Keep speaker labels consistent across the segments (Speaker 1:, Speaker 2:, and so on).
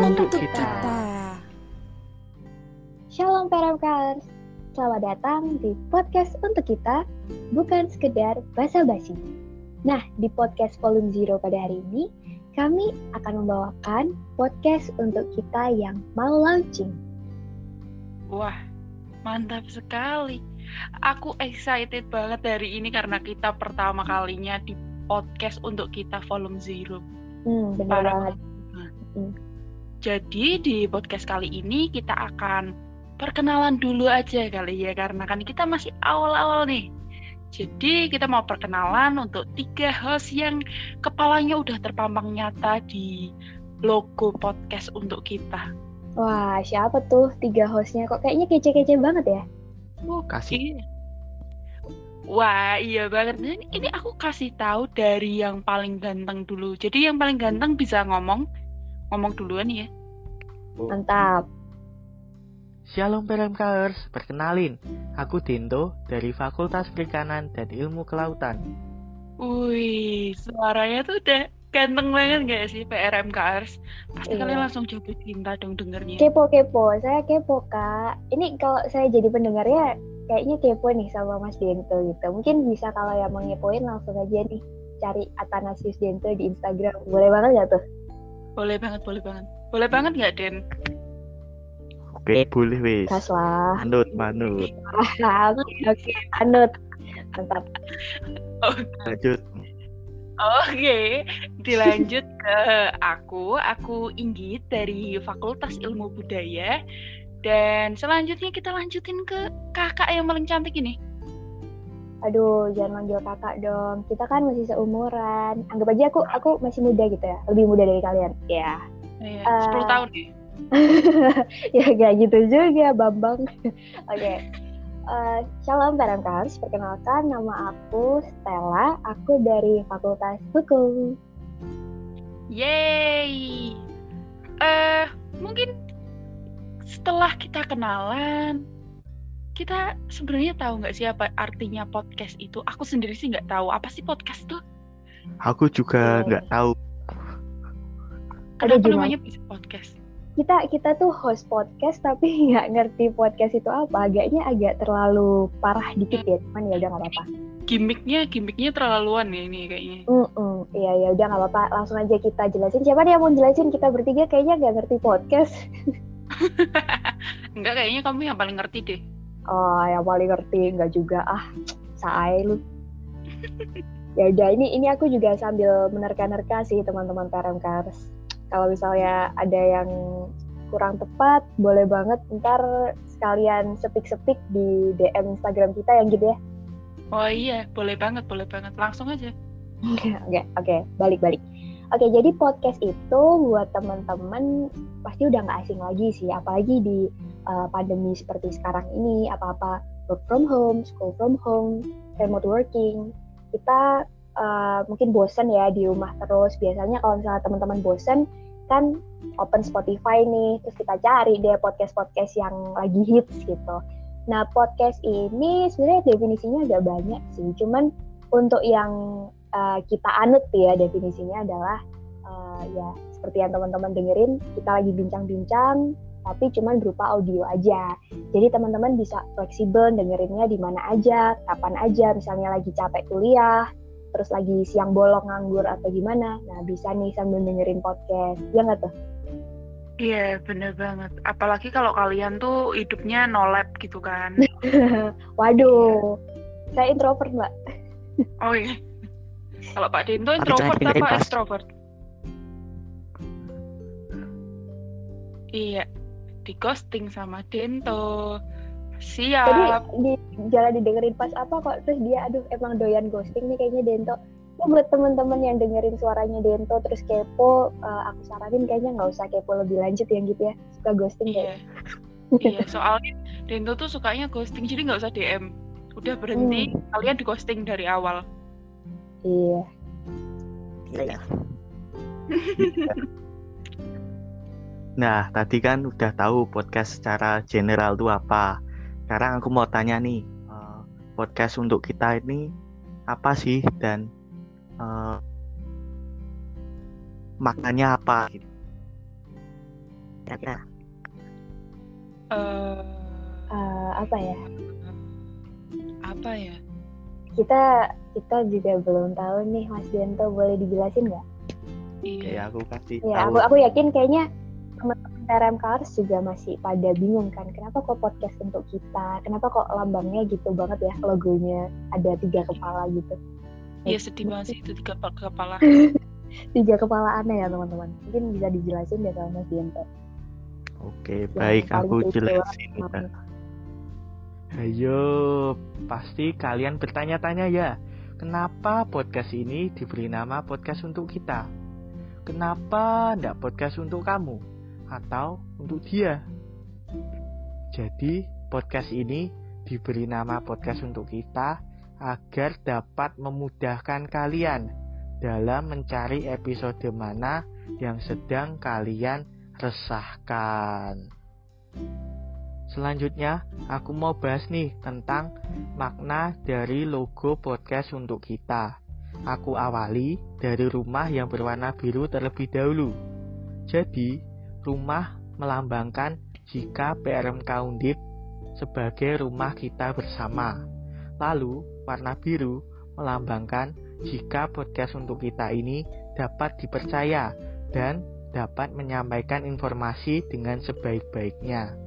Speaker 1: untuk kita.
Speaker 2: Shalom PRMKers, selamat datang di podcast untuk kita, bukan sekedar basa-basi. Nah, di podcast volume zero pada hari ini, kami akan membawakan podcast untuk kita yang mau launching.
Speaker 1: Wah, mantap sekali. Aku excited banget dari ini karena kita pertama kalinya di podcast untuk kita volume zero.
Speaker 2: Hmm, benar banget. Hmm.
Speaker 1: Jadi di podcast kali ini kita akan perkenalan dulu aja kali ya karena kan kita masih awal-awal nih. Jadi kita mau perkenalan untuk tiga host yang kepalanya udah terpampang nyata di logo podcast untuk kita.
Speaker 2: Wah, siapa tuh tiga hostnya? Kok kayaknya kece-kece banget ya?
Speaker 1: Oh,
Speaker 3: Kasih.
Speaker 1: Wah, iya banget. Ini aku kasih tahu dari yang paling ganteng dulu. Jadi yang paling ganteng bisa ngomong, ngomong duluan ya.
Speaker 2: Mantap.
Speaker 3: Shalom PRMKers, perkenalin, aku Dinto dari Fakultas Perikanan dan Ilmu Kelautan.
Speaker 1: Wih, suaranya tuh udah ganteng banget gak sih PRMKers? Pasti
Speaker 2: Iya.
Speaker 1: kalian langsung jatuh cinta dong dengernya.
Speaker 2: Kepo-kepo, saya kepo kak. Ini kalau saya jadi pendengarnya, kayaknya kepo nih sama Mas Dento gitu. Mungkin bisa kalau yang mau ngepoin langsung aja nih cari Athanasius Dento di Instagram. Boleh banget nggak tuh?
Speaker 1: Boleh banget, boleh banget. Boleh banget nggak, Den?
Speaker 3: Oke, boleh wis.
Speaker 2: Kas lah.
Speaker 3: Manut, manut.
Speaker 2: Oke, oke. Anut. Mantap.
Speaker 3: Lanjut.
Speaker 1: Oke, dilanjut ke aku. Aku Inggit dari Fakultas Ilmu Budaya. Dan selanjutnya kita lanjutin ke kakak yang paling cantik ini.
Speaker 2: Aduh, jangan manggil kakak dong. Kita kan masih seumuran. Anggap aja aku aku masih muda gitu ya. Lebih muda dari kalian. Ya.
Speaker 1: Iya,
Speaker 2: Eh,
Speaker 1: 10 tahun nih.
Speaker 2: ya gak gitu juga, Bambang. Oke. Eh, shalom Paramkars, perkenalkan nama aku Stella, aku dari Fakultas Hukum.
Speaker 1: Yeay. Eh, mungkin setelah kita kenalan, kita sebenarnya tahu nggak sih apa artinya podcast itu? Aku sendiri sih nggak tahu apa sih podcast tuh.
Speaker 3: Aku juga
Speaker 2: Oke.
Speaker 3: nggak tahu.
Speaker 2: Ada
Speaker 1: Kenapa
Speaker 2: gimana?
Speaker 1: namanya podcast?
Speaker 2: Kita kita tuh host podcast tapi nggak ngerti podcast itu apa. Agaknya agak terlalu parah dikit ya, cuman ya udah nggak apa-apa.
Speaker 1: Gimiknya, gimiknya terlaluan ya ini kayaknya.
Speaker 2: Mm-mm, Iya ya udah nggak apa-apa. Langsung aja kita jelasin. Siapa nih yang mau jelasin? Kita bertiga kayaknya nggak ngerti podcast.
Speaker 1: Enggak, kayaknya kamu yang paling ngerti deh.
Speaker 2: Oh, yang paling ngerti nggak juga ah, saai lu. ya udah ini ini aku juga sambil menerka-nerka sih teman-teman PRMKers. Kalau misalnya ada yang kurang tepat, boleh banget ntar sekalian sepik-sepik di DM Instagram kita yang gitu ya.
Speaker 1: Oh iya, boleh banget, boleh banget. Langsung aja.
Speaker 2: Oke, oke, balik-balik. Oke, jadi podcast itu buat teman-teman pasti udah nggak asing lagi sih, apalagi di uh, pandemi seperti sekarang ini, apa-apa work from home, school from home, remote working. Kita uh, mungkin bosen ya di rumah terus. Biasanya kalau misalnya teman-teman bosen, kan open Spotify nih, terus kita cari deh podcast-podcast yang lagi hits gitu. Nah, podcast ini sebenarnya definisinya agak banyak sih, cuman untuk yang uh, kita anut ya definisinya adalah uh, ya seperti yang teman-teman dengerin kita lagi bincang-bincang tapi cuman berupa audio aja jadi teman-teman bisa fleksibel dengerinnya di mana aja kapan aja misalnya lagi capek kuliah terus lagi siang bolong nganggur atau gimana nah bisa nih sambil dengerin podcast ya nggak tuh
Speaker 1: Iya, bener banget. Apalagi kalau kalian tuh hidupnya no lab gitu kan.
Speaker 2: waduh saya introvert mbak
Speaker 1: Oh iya. Kalau Pak Dento
Speaker 3: Tapi
Speaker 1: introvert apa
Speaker 3: pas.
Speaker 1: extrovert? Iya, di ghosting sama Dento.
Speaker 2: Tadi
Speaker 1: Siap.
Speaker 2: di jalan didengerin pas apa kok terus dia aduh emang doyan ghosting nih kayaknya Dento. Ya buat temen-temen yang dengerin suaranya Dento terus kepo, eh, aku saranin kayaknya nggak usah kepo lebih lanjut yang gitu ya. Suka ghosting
Speaker 1: Iya.
Speaker 2: kayak.
Speaker 1: iya, soalnya Dento tuh sukanya ghosting, jadi nggak usah DM. Udah berhenti, kalian di ghosting dari awal.
Speaker 2: Iya.
Speaker 3: Gila ya. Nah, tadi kan udah tahu podcast secara general itu apa. Sekarang aku mau tanya nih, eh, podcast untuk kita ini apa sih dan eh, maknanya apa? gitu. kata-kata.
Speaker 1: Eh,
Speaker 2: Eh, apa ya?
Speaker 1: apa ya?
Speaker 2: Kita kita juga belum tahu nih Mas Dianto boleh dijelasin nggak?
Speaker 1: Iya.
Speaker 3: aku kasih
Speaker 2: Ya,
Speaker 3: tahu.
Speaker 2: aku aku yakin kayaknya teman-teman TRM Cars juga masih pada bingung kan, kenapa kok podcast untuk kita? Kenapa kok lambangnya gitu banget ya, logonya ada tiga kepala gitu?
Speaker 1: Iya sedih banget sih itu tiga pa- kepala.
Speaker 2: Tiga kepala aneh ya teman-teman. Mungkin bisa dijelasin deh sama Mas Dianto.
Speaker 3: Oke,
Speaker 2: Yang
Speaker 3: baik aku jelasin. ya. Ayo, pasti kalian bertanya-tanya ya, kenapa podcast ini diberi nama podcast untuk kita? Kenapa ndak podcast untuk kamu? Atau untuk dia? Jadi, podcast ini diberi nama podcast untuk kita agar dapat memudahkan kalian dalam mencari episode mana yang sedang kalian resahkan. Selanjutnya, aku mau bahas nih tentang makna dari logo podcast untuk kita. Aku awali dari rumah yang berwarna biru terlebih dahulu. Jadi, rumah melambangkan jika PRMK Undip sebagai rumah kita bersama. Lalu, warna biru melambangkan jika podcast untuk kita ini dapat dipercaya dan dapat menyampaikan informasi dengan sebaik-baiknya.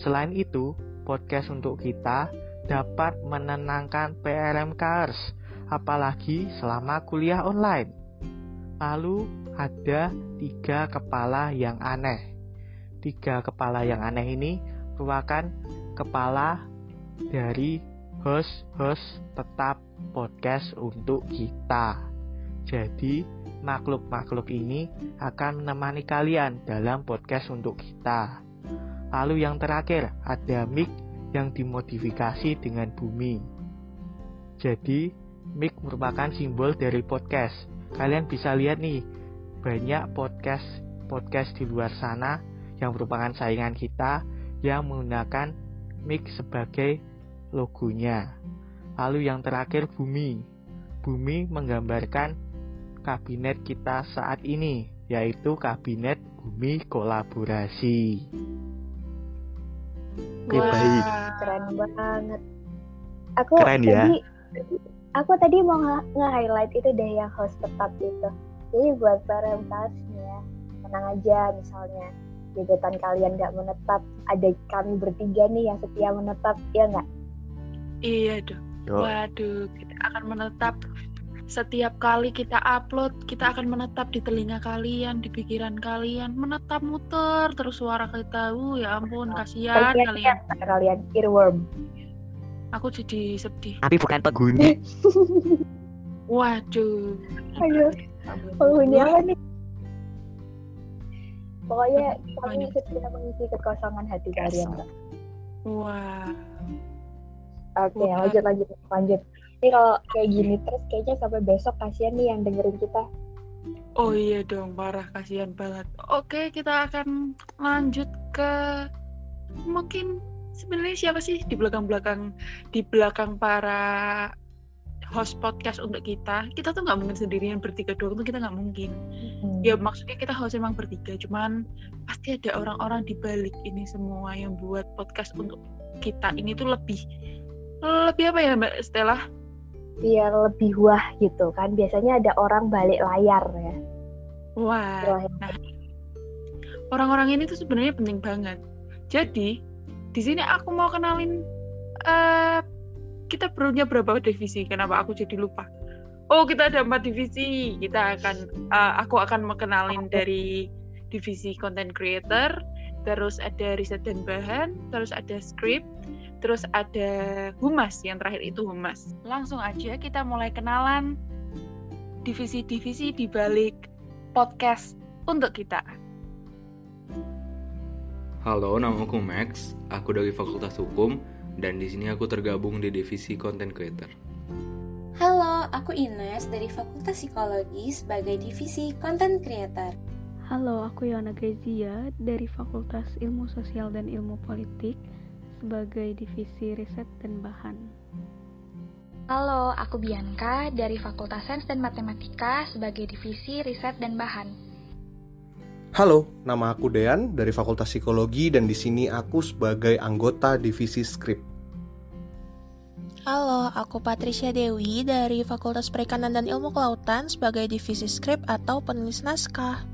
Speaker 3: Selain itu, podcast untuk kita dapat menenangkan PRMKers, apalagi selama kuliah online. Lalu ada tiga kepala yang aneh. Tiga kepala yang aneh ini merupakan kepala dari host-host tetap podcast untuk kita. Jadi, makhluk-makhluk ini akan menemani kalian dalam podcast untuk kita. Lalu yang terakhir ada mic yang dimodifikasi dengan bumi. Jadi mic merupakan simbol dari podcast. Kalian bisa lihat nih banyak podcast podcast di luar sana yang merupakan saingan kita yang menggunakan mic sebagai logonya. Lalu yang terakhir bumi. Bumi menggambarkan kabinet kita saat ini yaitu kabinet bumi kolaborasi.
Speaker 1: Wah.
Speaker 3: baik.
Speaker 2: Keren banget. Aku
Speaker 3: Keren ya.
Speaker 2: tadi aku tadi mau nge- nge-highlight itu deh yang host tetap itu. Jadi buat para nih ya, tenang aja misalnya gebetan kalian nggak menetap, ada kami bertiga nih yang setia menetap, ya nggak?
Speaker 1: Iya dong. Waduh, kita akan menetap setiap kali kita upload, kita akan menetap di telinga kalian, di pikiran kalian, menetap muter terus suara kita. Uh, ya ampun, kasihan
Speaker 2: Kalian
Speaker 1: kalian.
Speaker 2: earworm.
Speaker 1: Aku jadi sedih.
Speaker 3: tapi bukan penghuni.
Speaker 1: Waduh.
Speaker 2: Aduh, penghuni apa nih? Pokoknya kami setia mengisi kekosongan hati kalian.
Speaker 1: Wah.
Speaker 2: Oke,
Speaker 1: Wah.
Speaker 2: lanjut lanjut lanjut. Ini kalau kayak gini terus kayaknya sampai besok kasihan nih yang dengerin kita.
Speaker 1: Oh iya dong, parah kasihan banget. Oke, kita akan lanjut ke mungkin sebenarnya siapa sih di belakang-belakang di belakang para host podcast untuk kita? Kita tuh nggak mungkin sendirian bertiga doang tuh kita nggak mungkin.
Speaker 2: Hmm.
Speaker 1: Ya maksudnya kita host emang bertiga, cuman pasti ada orang-orang di balik ini semua yang buat podcast untuk kita ini tuh lebih lebih apa ya Mbak Stella?
Speaker 2: Biar lebih wah gitu kan. Biasanya ada orang balik layar ya.
Speaker 1: Wah, nah orang-orang ini tuh sebenarnya penting banget. Jadi di sini aku mau kenalin eh kita punya berapa divisi? Kenapa aku jadi lupa? Oh, kita ada empat divisi. Kita akan eh, aku akan mengenalin dari divisi content creator, terus ada riset dan bahan, terus ada script, terus ada humas. Yang terakhir itu humas. Langsung aja kita mulai kenalan divisi-divisi di balik podcast untuk kita.
Speaker 4: Halo, nama aku Max. Aku dari Fakultas Hukum dan di sini aku tergabung di divisi Content Creator.
Speaker 5: Halo, aku Ines dari Fakultas Psikologi sebagai divisi Content Creator.
Speaker 6: Halo, aku Yona Gezia dari Fakultas Ilmu Sosial dan Ilmu Politik sebagai divisi riset dan bahan.
Speaker 7: Halo, aku Bianca dari Fakultas Sains dan Matematika sebagai divisi riset dan bahan.
Speaker 8: Halo, nama aku Dean dari Fakultas Psikologi dan di sini aku sebagai anggota divisi skrip.
Speaker 9: Halo, aku Patricia Dewi dari Fakultas Perikanan dan Ilmu Kelautan sebagai divisi skrip atau penulis naskah.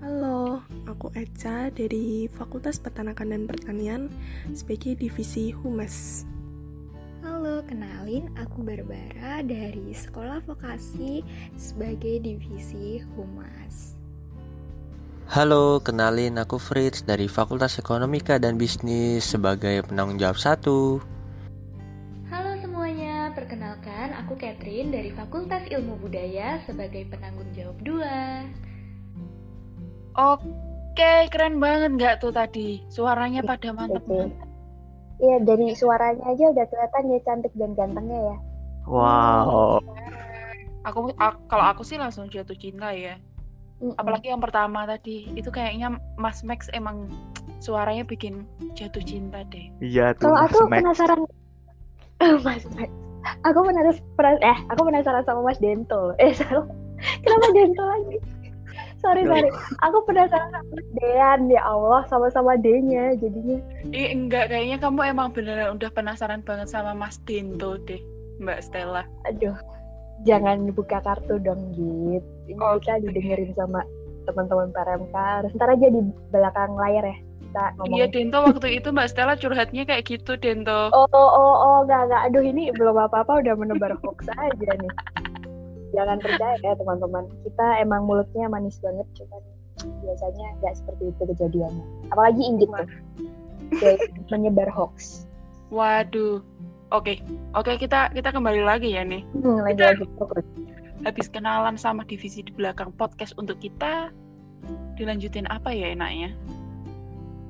Speaker 10: Halo, aku Eca dari Fakultas Peternakan dan Pertanian sebagai divisi Humas.
Speaker 11: Halo, kenalin aku Barbara dari Sekolah Vokasi sebagai divisi Humas.
Speaker 12: Halo, kenalin aku Fritz dari Fakultas Ekonomika dan Bisnis sebagai penanggung jawab satu.
Speaker 7: Halo semuanya, perkenalkan aku Catherine dari Fakultas Ilmu Budaya sebagai penanggung jawab dua.
Speaker 1: Oke, keren banget nggak tuh tadi? Suaranya pada mantep banget.
Speaker 2: Iya, dari suaranya aja udah kelihatan ya cantik dan gantengnya ya.
Speaker 3: Wow.
Speaker 1: Aku, aku kalau aku sih langsung jatuh cinta ya apalagi yang pertama tadi itu kayaknya Mas Max emang suaranya bikin jatuh cinta deh
Speaker 3: iya tuh
Speaker 2: kalau aku
Speaker 3: Max.
Speaker 2: penasaran Mas Max aku penasaran eh aku penasaran sama Mas Dento eh salah kenapa Dento lagi sorry sorry. Aku penasaran sama Dean. Ya Allah sama-sama D-nya jadinya.
Speaker 1: Eh enggak. Kayaknya kamu emang beneran udah penasaran banget sama Mas Dento deh Mbak Stella.
Speaker 2: Aduh jangan buka kartu dong gitu ini oh, kita didengerin sama teman-teman PRMK ntar aja di belakang layar ya kita ngomong
Speaker 1: iya Dento waktu itu Mbak Stella curhatnya kayak gitu Dento.
Speaker 2: Oh oh oh, oh gak gak aduh ini belum apa-apa udah menebar hoax aja nih jangan percaya ya teman-teman kita emang mulutnya manis banget cuman biasanya nggak seperti itu kejadiannya apalagi Inggit tuh menyebar hoax
Speaker 1: waduh Oke, oke kita kita kembali lagi ya nih.
Speaker 2: Hmm, lagi
Speaker 1: kita
Speaker 2: lagi.
Speaker 1: Habis kenalan sama divisi di belakang podcast untuk kita, dilanjutin apa ya enaknya?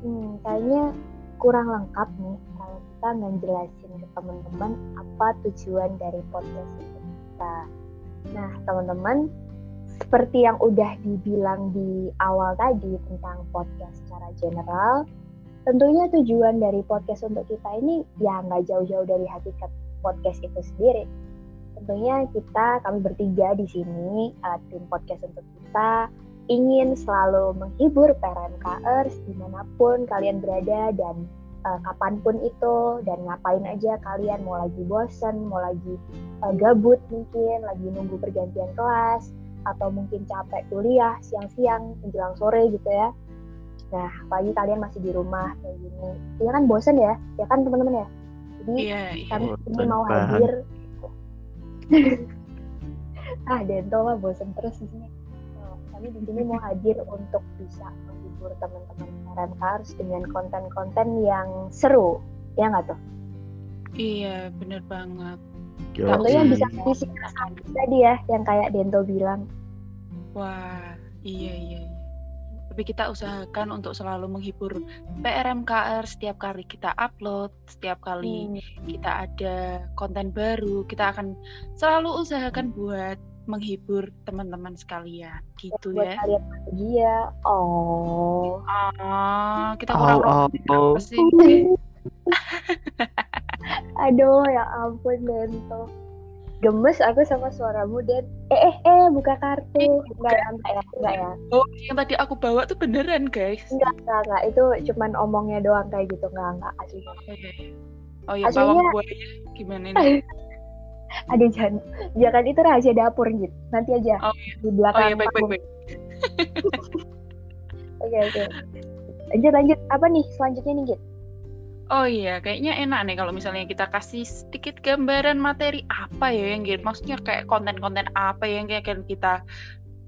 Speaker 2: Hmm, kayaknya kurang lengkap nih kalau kita ngejelasin ke teman-teman apa tujuan dari podcast itu kita. Nah, teman-teman, seperti yang udah dibilang di awal tadi tentang podcast secara general, tentunya tujuan dari podcast untuk kita ini ya nggak jauh-jauh dari hakikat podcast itu sendiri. Tentunya kita, kami bertiga di sini, uh, tim podcast untuk kita, ingin selalu menghibur PRMKers di mana pun kalian berada dan uh, kapan pun itu dan ngapain aja kalian mau lagi bosen, mau lagi uh, gabut mungkin, lagi nunggu pergantian kelas atau mungkin capek kuliah siang-siang menjelang sore gitu ya Nah, apalagi kalian masih di rumah kayak gini, ya kan bosen ya, ya kan teman-teman ya. Jadi
Speaker 1: yeah, yeah.
Speaker 2: kami ini mau hadir. ah, Dento mah bosen terus di sini. Nah, kami di sini mau hadir untuk bisa menghibur teman-teman RMKers dengan konten-konten yang seru, ya nggak tuh?
Speaker 1: Iya, bener banget.
Speaker 2: Contohnya bisa visi tadi ya, yang kayak Dento bilang.
Speaker 1: Wah, iya iya tapi kita usahakan untuk selalu menghibur PRMKR setiap kali kita upload, setiap kali hmm. kita ada konten baru, kita akan selalu usahakan buat menghibur teman-teman sekalian gitu
Speaker 2: buat
Speaker 1: ya.
Speaker 2: Kalian bahagia. Oh.
Speaker 1: Ah, kita kurang oh, oh, oh. sih?
Speaker 2: Aduh, ya ampun Bento. Gemes aku sama suaramu dan eh eh eh buka kartu. Enggak ya enggak ya enggak ya.
Speaker 1: Oh yang tadi aku bawa tuh beneran guys.
Speaker 2: Enggak enggak enggak. Itu cuman omongnya doang kayak gitu. Enggak enggak aslinya
Speaker 1: oh ya aslinya... buaya. Gimana ini
Speaker 2: aduh jangan jangan itu rahasia dapur gitu nanti aja
Speaker 1: oh, iya.
Speaker 2: di belakang
Speaker 1: oh, iya, baik, baik, baik.
Speaker 2: oke oke lanjut lanjut apa nih selanjutnya nih gitu
Speaker 1: Oh iya, kayaknya enak nih kalau misalnya kita kasih sedikit gambaran materi apa ya yang gitu. Maksudnya kayak konten-konten apa yang kayak kita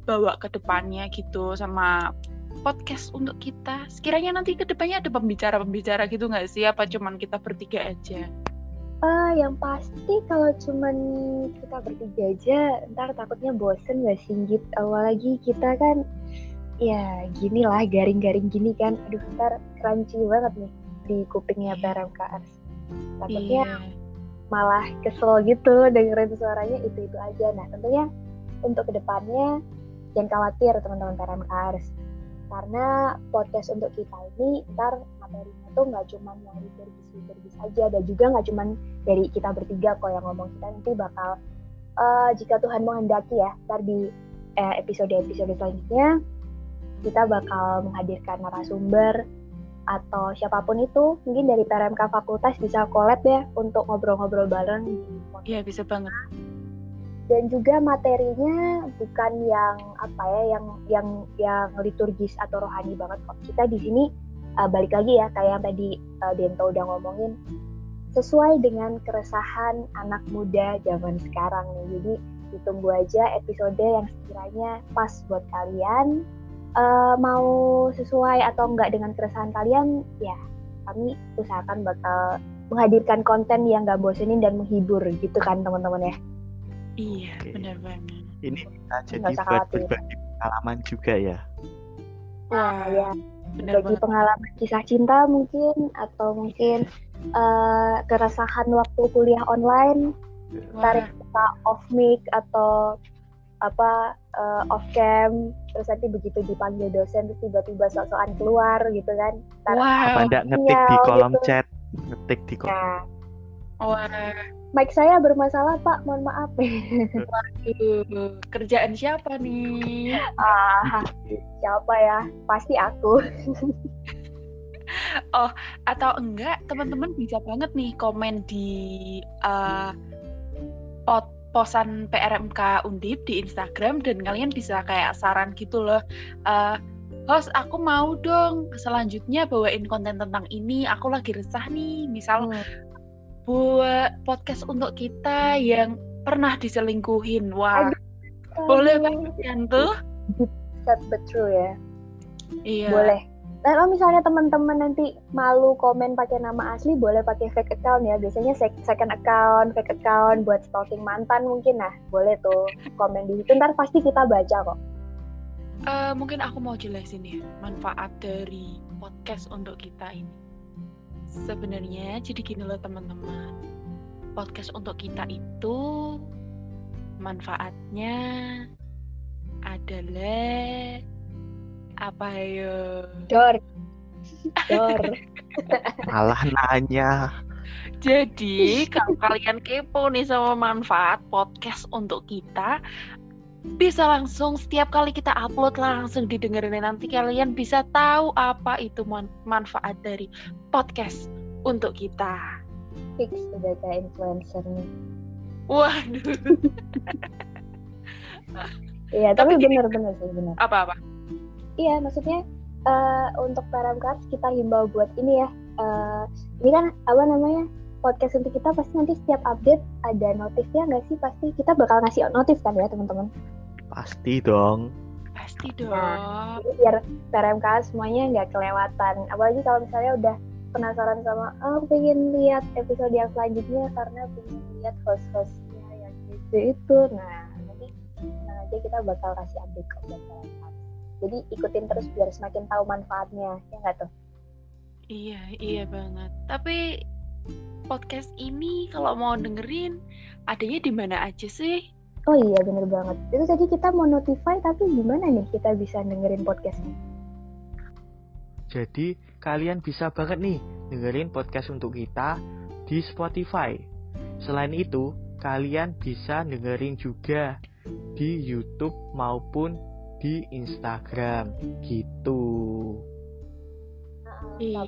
Speaker 1: bawa ke depannya gitu sama podcast untuk kita. Sekiranya nanti ke depannya ada pembicara-pembicara gitu nggak sih? Apa cuman kita bertiga aja?
Speaker 2: Uh, yang pasti kalau cuman kita bertiga aja, ntar takutnya bosen gak sih, gitu. Apalagi kita kan, ya gini lah, garing-garing gini kan. Aduh, ntar crunchy banget nih di kupingnya PRMKR takutnya yeah. malah kesel gitu dengerin suaranya itu itu aja nah tentunya untuk ke depannya jangan khawatir teman-teman PRMKR karena podcast untuk kita ini ntar materinya tuh nggak cuma yang berbis-berbis aja dan juga nggak cuma dari kita bertiga kok yang ngomong kita nanti bakal uh, jika Tuhan menghendaki ya ntar di episode-episode selanjutnya kita bakal menghadirkan narasumber atau siapa pun itu mungkin dari PRMK fakultas bisa collab ya untuk ngobrol-ngobrol bareng.
Speaker 1: Iya bisa banget.
Speaker 2: Dan juga materinya bukan yang apa ya yang yang yang liturgis atau rohani banget kok. Kita di sini uh, balik lagi ya kayak yang tadi uh, Dento udah ngomongin sesuai dengan keresahan anak muda zaman sekarang nih. Jadi ditunggu aja episode yang sekiranya pas buat kalian uh, mau sesuai atau enggak dengan keresahan kalian, ya kami usahakan bakal menghadirkan konten yang gak bosenin dan menghibur gitu kan teman-teman ya.
Speaker 1: Iya, benar banget.
Speaker 3: Ini kita jadi buat berbagi pengalaman juga ya.
Speaker 2: Wah, ya. Benar bagi pengalaman kisah cinta mungkin atau mungkin uh, keresahan waktu kuliah online, tarik kita off mic atau apa uh, off cam terus nanti begitu dipanggil dosen terus tiba-tiba sok-sokan keluar gitu kan
Speaker 3: Ntar wow. apa enggak ngetik di kolom gitu. chat ngetik di kolom nah.
Speaker 2: Wah. Mic saya bermasalah Pak, mohon maaf.
Speaker 1: Waduh, kerjaan siapa nih?
Speaker 2: Ah, siapa ya? Pasti aku.
Speaker 1: oh, atau enggak teman-teman bisa banget nih komen di uh, pot posan PRMK Undip di Instagram dan kalian bisa kayak saran gitu loh. Uh, host aku mau dong selanjutnya bawain konten tentang ini. Aku lagi resah nih, misal hmm. Buat podcast untuk kita yang pernah diselingkuhin. Wah, Aduh. boleh banget kan tuh?
Speaker 2: Sad but true ya.
Speaker 1: Iya.
Speaker 2: Boleh Nah, kalau misalnya teman-teman nanti malu komen pakai nama asli, boleh pakai fake account ya. Biasanya second account, fake account buat stalking mantan mungkin nah, boleh tuh komen di situ. Ntar pasti kita baca kok.
Speaker 1: Uh, mungkin aku mau jelasin ya manfaat dari podcast untuk kita ini. Sebenarnya jadi gini loh teman-teman. Podcast untuk kita itu manfaatnya adalah apa yo?
Speaker 2: Dor. Dor.
Speaker 3: Malah nanya.
Speaker 1: Jadi kalau kalian kepo nih sama manfaat podcast untuk kita, bisa langsung setiap kali kita upload langsung didengerin nanti kalian bisa tahu apa itu man manfaat dari podcast untuk kita.
Speaker 2: Fix udah kayak influencer nih.
Speaker 1: Waduh.
Speaker 2: Iya, tapi benar-benar sih benar.
Speaker 1: Apa-apa?
Speaker 2: iya maksudnya uh, untuk para kita himbau buat ini ya uh, ini kan apa namanya podcast untuk kita pasti nanti setiap update ada notifnya nggak sih? Pasti kita bakal ngasih notif kan ya teman-teman?
Speaker 3: Pasti dong.
Speaker 1: Pasti dong. Nah,
Speaker 2: biar PRMK semuanya nggak kelewatan. Apalagi kalau misalnya udah penasaran sama oh pengen lihat episode yang selanjutnya karena pengen lihat host-hostnya yang gitu itu nah nanti nanti kita bakal kasih update ke PRMK jadi ikutin terus biar semakin tahu manfaatnya ya nggak tuh?
Speaker 1: Iya iya banget. Tapi podcast ini kalau mau dengerin adanya di mana aja sih
Speaker 2: oh iya bener banget itu tadi kita mau notify tapi gimana nih kita bisa dengerin podcastnya
Speaker 3: jadi kalian bisa banget nih dengerin podcast untuk kita di Spotify. Selain itu, kalian bisa dengerin juga di YouTube maupun di Instagram gitu.
Speaker 2: Iya.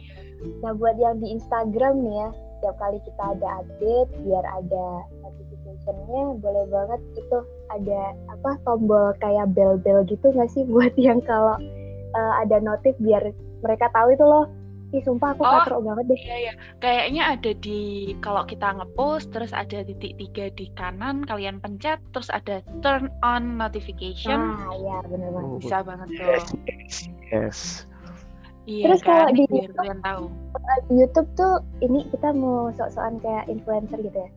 Speaker 2: Nah buat yang di Instagram nih ya, setiap kali kita ada update biar ada notificationnya boleh banget itu ada apa tombol kayak bel-bel gitu nggak sih buat yang kalau uh, ada notif biar mereka tahu itu loh Ih, sumpah aku oh, katro banget deh.
Speaker 1: Iya, iya. Kayaknya ada di kalau kita ngepost terus ada titik tiga di kanan, kalian pencet terus ada turn on notification.
Speaker 2: Ah, iya benar banget.
Speaker 1: Oh, Bisa banget tuh.
Speaker 3: Yes. yes.
Speaker 2: Iya, Terus kan? kalau di YouTube, tahu. di YouTube tuh ini kita mau sok-sokan kayak influencer gitu ya.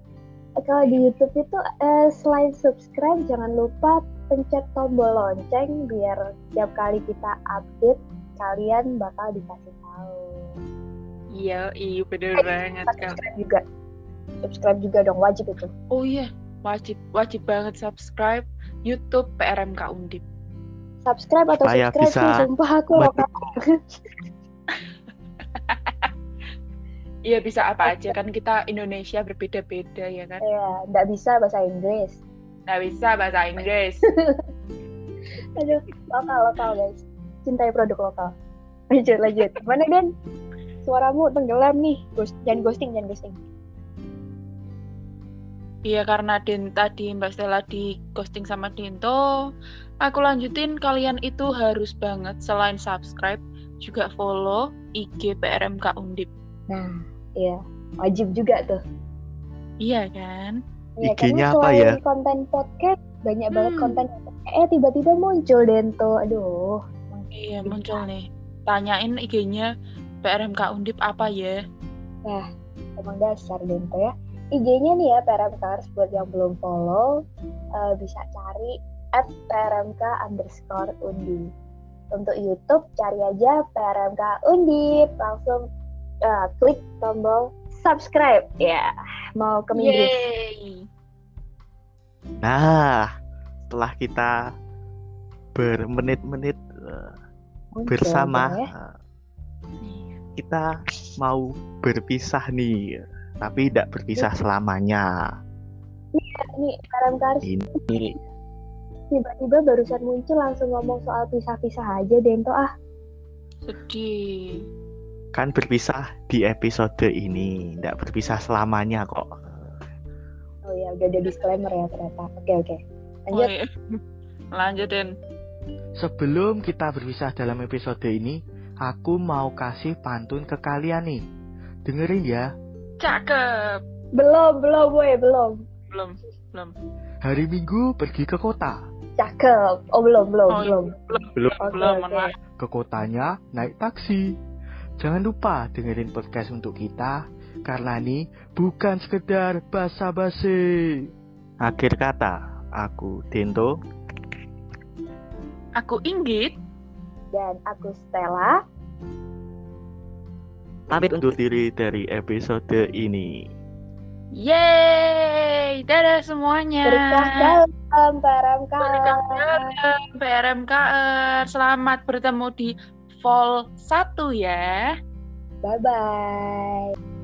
Speaker 2: Eh, kalau di YouTube itu eh, selain subscribe jangan lupa pencet tombol lonceng biar tiap kali kita update kalian bakal dikasih tahu.
Speaker 1: Iya, iya bener eh, banget
Speaker 2: kan. Subscribe juga. Subscribe juga dong, wajib itu.
Speaker 1: Oh iya, wajib wajib banget subscribe YouTube PRMK Undip.
Speaker 2: Subscribe atau Supaya subscribe bisa sih, sumpah aku lokal
Speaker 1: Iya bisa apa aja kan kita Indonesia berbeda-beda ya kan.
Speaker 2: Iya, nggak bisa bahasa Inggris.
Speaker 1: Nggak bisa bahasa Inggris.
Speaker 2: Aduh, lokal lokal guys. cintai produk lokal. Lanjut, lanjut. Mana Den? Suaramu tenggelam nih. Ghost, jangan ghosting, jangan ghosting.
Speaker 1: Iya karena Den tadi Mbak Stella di ghosting sama Dinto, aku lanjutin kalian itu harus banget selain subscribe juga follow IG PRMK Undip.
Speaker 2: Nah, iya, wajib juga tuh.
Speaker 1: Iya kan?
Speaker 2: Ya,
Speaker 3: IG-nya apa ya?
Speaker 2: konten podcast banyak banget
Speaker 1: Hmm.
Speaker 2: konten eh tiba-tiba muncul Dento aduh
Speaker 1: Iya muncul nih. Tanyain IG-nya PRMK Undip apa ya?
Speaker 2: nah emang dasar Dento ya IG-nya nih ya PRMKers buat yang belum follow eh, bisa cari at PRMK underscore undi. Untuk YouTube cari aja PRMK Undip langsung eh, klik tombol subscribe. Ya mau ke minggu
Speaker 1: Yeay.
Speaker 3: Nah, setelah kita bermenit-menit
Speaker 2: Muncul
Speaker 3: bersama,
Speaker 2: ya.
Speaker 3: eh, kita mau berpisah nih, tapi tidak berpisah selamanya.
Speaker 2: nih PRMKers
Speaker 3: Ini
Speaker 2: tiba-tiba barusan muncul langsung ngomong soal pisah-pisah aja Dento ah
Speaker 1: Sedih.
Speaker 3: kan berpisah di episode ini, tidak berpisah selamanya kok.
Speaker 2: oh ya udah ada disclaimer ya ternyata oke oke
Speaker 1: Oh,
Speaker 2: lanjut
Speaker 1: iya. Lanjut Den.
Speaker 3: Sebelum kita berpisah dalam episode ini, aku mau kasih pantun ke kalian nih. Dengerin ya.
Speaker 1: Cakep.
Speaker 2: belum belum boy belum
Speaker 1: Belum, belum.
Speaker 3: Hari Minggu pergi ke kota.
Speaker 2: Cakep oh belum belum
Speaker 1: Oh,
Speaker 2: belum
Speaker 1: Belum,
Speaker 2: Oke,
Speaker 1: belum, maaf.
Speaker 3: ke kotanya naik taksi. Jangan lupa dengerin podcast untuk kita karena ini bukan sekedar basa-basi. Akhir kata, aku Dento.
Speaker 1: Aku Inggit.
Speaker 2: dan aku Stella
Speaker 3: Pamit undur diri dari episode ini.
Speaker 1: Yeay, dadah semuanya.
Speaker 2: berkah dalam PRMK
Speaker 1: Berkah dalam PRMKR. Selamat bertemu di Vol 1 ya.
Speaker 2: bye bye